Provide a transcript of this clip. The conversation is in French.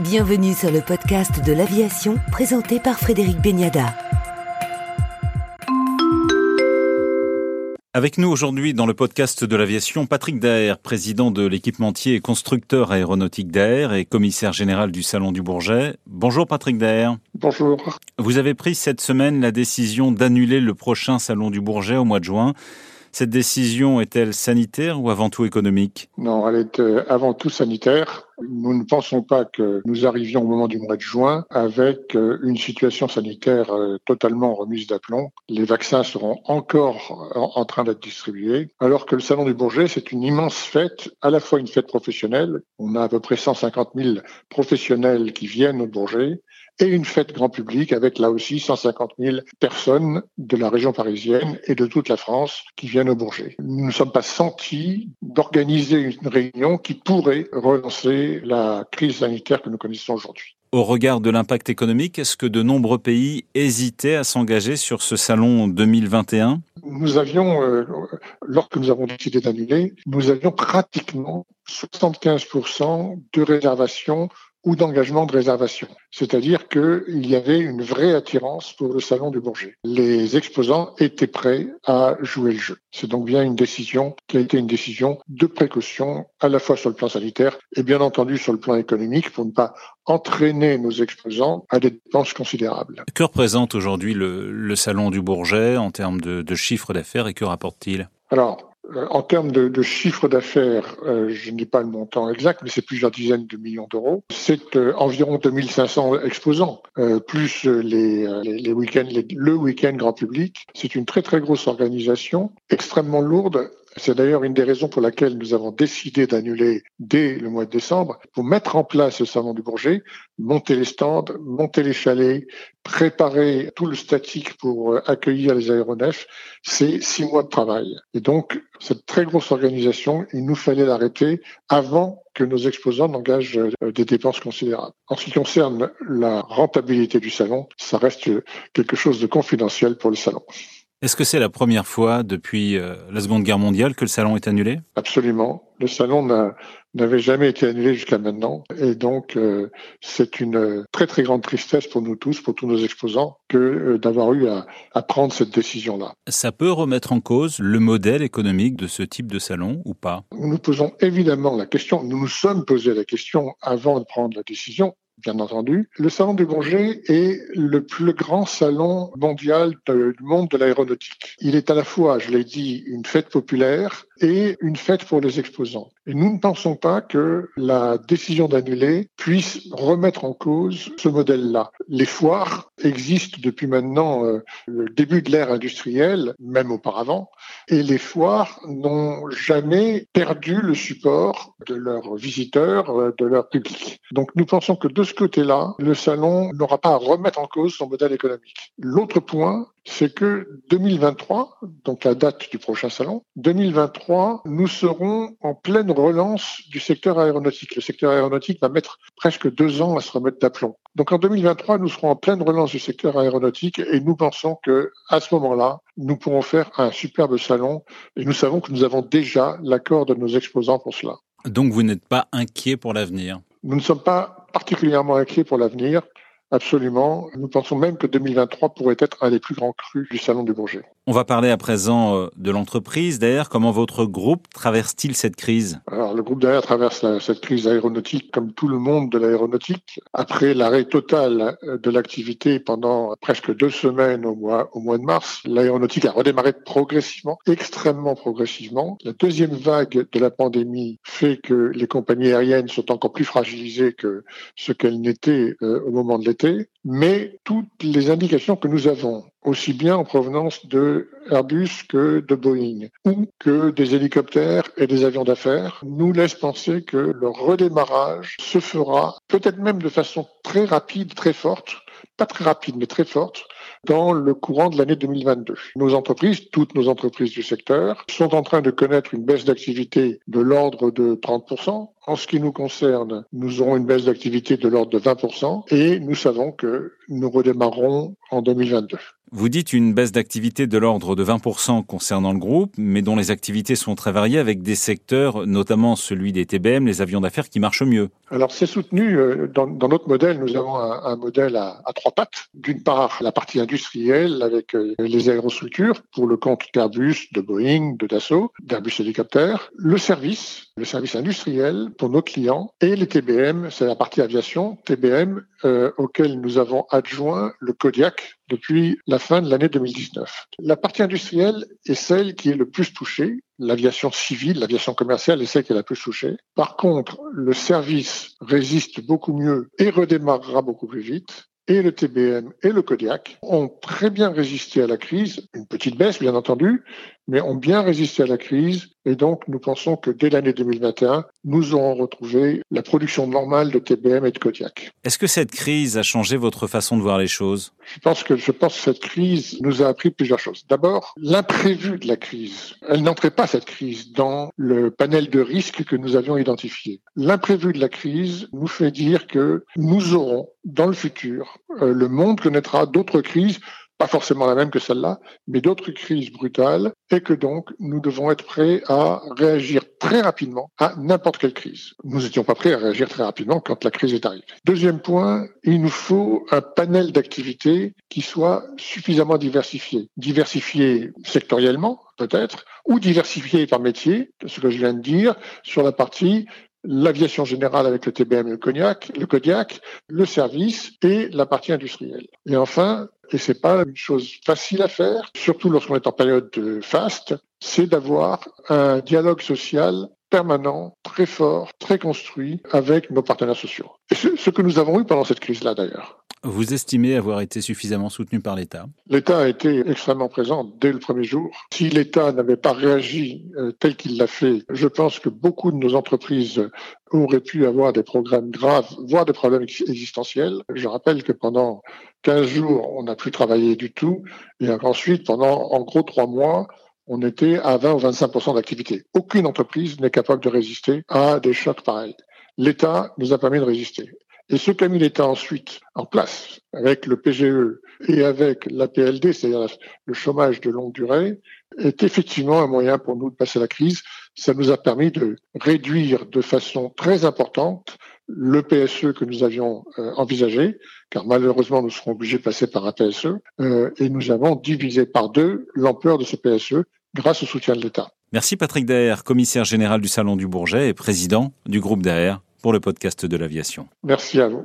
Bienvenue sur le podcast de l'aviation présenté par Frédéric Beniada. Avec nous aujourd'hui dans le podcast de l'aviation, Patrick Daher, président de l'équipementier et constructeur aéronautique Daher et commissaire général du Salon du Bourget. Bonjour Patrick Daher. Bonjour. Vous avez pris cette semaine la décision d'annuler le prochain Salon du Bourget au mois de juin. Cette décision est-elle sanitaire ou avant tout économique? Non, elle est euh, avant tout sanitaire. Nous ne pensons pas que nous arrivions au moment du mois de juin avec euh, une situation sanitaire euh, totalement remise d'aplomb. Les vaccins seront encore en train d'être distribués, alors que le Salon du Bourget, c'est une immense fête, à la fois une fête professionnelle. On a à peu près 150 000 professionnels qui viennent au Bourget et une fête grand public avec là aussi 150 000 personnes de la région parisienne et de toute la France qui viennent au Bourget. Nous ne sommes pas sentis d'organiser une réunion qui pourrait relancer la crise sanitaire que nous connaissons aujourd'hui. Au regard de l'impact économique, est-ce que de nombreux pays hésitaient à s'engager sur ce salon 2021 Nous avions, euh, lorsque nous avons décidé d'annuler, nous avions pratiquement 75% de réservations ou d'engagement de réservation. C'est-à-dire qu'il y avait une vraie attirance pour le salon du Bourget. Les exposants étaient prêts à jouer le jeu. C'est donc bien une décision qui a été une décision de précaution, à la fois sur le plan sanitaire et bien entendu sur le plan économique, pour ne pas entraîner nos exposants à des dépenses considérables. Que représente aujourd'hui le, salon du Bourget en termes de, de chiffre d'affaires et que rapporte-t-il? Alors, en termes de, chiffre d'affaires, euh, je n'ai pas le montant exact, mais c'est plusieurs dizaines de millions d'euros. C'est euh, environ 2500 exposants, plus les, les, les week-ends, le week-end grand public. C'est une très très grosse organisation, extrêmement lourde, c'est d'ailleurs une des raisons pour laquelle nous avons décidé d'annuler dès le mois de décembre pour mettre en place ce salon du Bourget, monter les stands, monter les chalets, préparer tout le statique pour euh, accueillir les aéronefs. C'est six mois de travail. Et donc, cette très grosse organisation, il nous fallait l'arrêter avant que nos exposants n'engagent euh, des dépenses considérables. En ce qui concerne la rentabilité du salon, ça reste quelque chose de confidentiel pour le salon. Est-ce que c'est la première fois depuis euh, la Seconde Guerre mondiale que le salon est annulé? Absolument. Le salon n'avait jamais été annulé jusqu'à maintenant. Et donc, euh, c'est une très, très grande tristesse pour nous tous, pour tous nos exposants, que euh, d'avoir eu à, à prendre cette décision-là. Ça peut remettre en cause le modèle économique de ce type de salon ou pas? Nous nous posons évidemment la question, nous nous sommes posé la question avant de prendre la décision, bien entendu. Le Salon du Bourget est le plus grand salon mondial du monde de l'aéronautique. Il est à la fois, je l'ai dit, une fête populaire et une fête pour les exposants. Et nous ne pensons pas que la décision d'annuler puisse remettre en cause ce modèle-là. Les foires existent depuis maintenant euh, le début de l'ère industrielle, même auparavant, et les foires n'ont jamais perdu le support de leurs visiteurs, euh, de leur public. Donc nous pensons que de ce côté-là, le salon n'aura pas à remettre en cause son modèle économique. L'autre point, c'est que 2023, donc la date du prochain salon, 2023, nous serons en pleine relance du secteur aéronautique. Le secteur aéronautique va mettre presque deux ans à se remettre d'aplomb. Donc en 2023, nous serons en pleine relance du secteur aéronautique et nous pensons que à ce moment-là, nous pourrons faire un superbe salon et nous savons que nous avons déjà l'accord de nos exposants pour cela. Donc vous n'êtes pas inquiet pour l'avenir? Nous ne sommes pas particulièrement inquiets pour l'avenir. Absolument. Nous pensons même que 2023 pourrait être un des plus grands crus du Salon du Bourget. On va parler à présent euh, de l'entreprise. D'ailleurs, comment votre groupe traverse-t-il cette crise? Alors, le groupe d'ailleurs traverse cette crise aéronautique comme tout le monde de l'aéronautique. Après l'arrêt total euh, de l'activité pendant presque deux semaines au mois, au mois de mars, l'aéronautique a redémarré progressivement, extrêmement progressivement. La deuxième vague de la pandémie fait que les compagnies aériennes sont encore plus fragilisées que ce qu'elles n'étaient euh, au moment de l'été mais toutes les indications que nous avons, aussi bien en provenance de Airbus que de Boeing, ou que des hélicoptères et des avions d'affaires, nous laissent penser que le redémarrage se fera peut-être même de façon très rapide, très forte, pas très rapide, mais très forte, dans le courant de l'année 2022. Nos entreprises, toutes nos entreprises du secteur, sont en train de connaître une baisse d'activité de l'ordre de 30%. En ce qui nous concerne, nous aurons une baisse d'activité de l'ordre de 20% et nous savons que nous redémarrons en 2022. Vous dites une baisse d'activité de l'ordre de 20% concernant le groupe, mais dont les activités sont très variées avec des secteurs, notamment celui des TBM, les avions d'affaires, qui marchent mieux. Alors c'est soutenu, euh, dans, notre modèle, nous avons un, modèle à, trois pattes. D'une part, la partie industrielle avec euh, les aérostructures pour le compte d'Airbus, de Boeing, de Dassault, d'Airbus hélicoptère. Le service, le service industriel pour nos clients et les TBM, c'est la partie aviation, TBM, euh, auquel nous avons adjoint le Kodiak depuis la fin de l'année 2019. La partie industrielle est celle qui est le plus touchée. L'aviation civile, l'aviation commerciale est celle qui est la plus touchée. Par contre, le service résiste beaucoup mieux et redémarrera beaucoup plus vite et le TBM et le Kodiak ont très bien résisté à la crise, une petite baisse bien entendu, mais ont bien résisté à la crise et donc nous pensons que dès l'année 2021, nous aurons retrouvé la production normale de TBM et de Kodiak. Est-ce que cette crise a changé votre façon de voir les choses? Je pense que je pense que cette crise nous a appris plusieurs choses. D'abord, l'imprévu de la crise. Elle n'entrait pas cette crise dans le panel de risques que nous avions identifié. L'imprévu de la crise nous fait dire que nous aurons dans le futur, euh, le monde connaîtra d'autres crises pas forcément la même que celle-là, mais d'autres crises brutales, et que donc nous devons être prêts à réagir très rapidement à n'importe quelle crise. Nous n'étions pas prêts à réagir très rapidement quand la crise est arrivée. Deuxième point, il nous faut un panel d'activités qui soit suffisamment diversifié. Diversifié sectoriellement, peut-être, ou diversifié par métier, ce que je viens de dire, sur la partie l'aviation générale avec le TBM et le Cognac, le Kodiak, le service et la partie industrielle. Et enfin, et c'est pas une chose facile à faire, surtout lorsqu'on est en période de faste, c'est d'avoir un dialogue social permanent, très fort, très construit avec nos partenaires sociaux. Et ce que nous avons eu pendant cette crise-là d'ailleurs. Vous estimez avoir été suffisamment soutenu par l'État? L'État a été extrêmement présent dès le premier jour. Si l'État n'avait pas réagi euh, tel qu'il l'a fait, je pense que beaucoup de nos entreprises auraient pu avoir des problèmes graves, voire des problèmes existentiels. Je rappelle que pendant 15 jours, on n'a plus travaillé du tout, et ensuite, pendant en gros trois mois, on était à 20 ou 25% d'activité. Aucune entreprise n'est capable de résister à des chocs pareils. L'État nous a permis de résister. Et ce qu'a mis l'État ensuite en place avec le PGE et avec l'APLD, c'est-à-dire le chômage de longue durée, est effectivement un moyen pour nous de passer la crise. Ça nous a permis de réduire de façon très importante le PSE que nous avions euh, envisagé, car malheureusement nous serons obligés de passer par un PSE, euh, et nous avons divisé par deux l'ampleur de ce PSE grâce au soutien de l'État. Merci Patrick Daher, commissaire général du Salon du Bourget et président du groupe Daher pour le podcast de l'aviation. Merci à vous.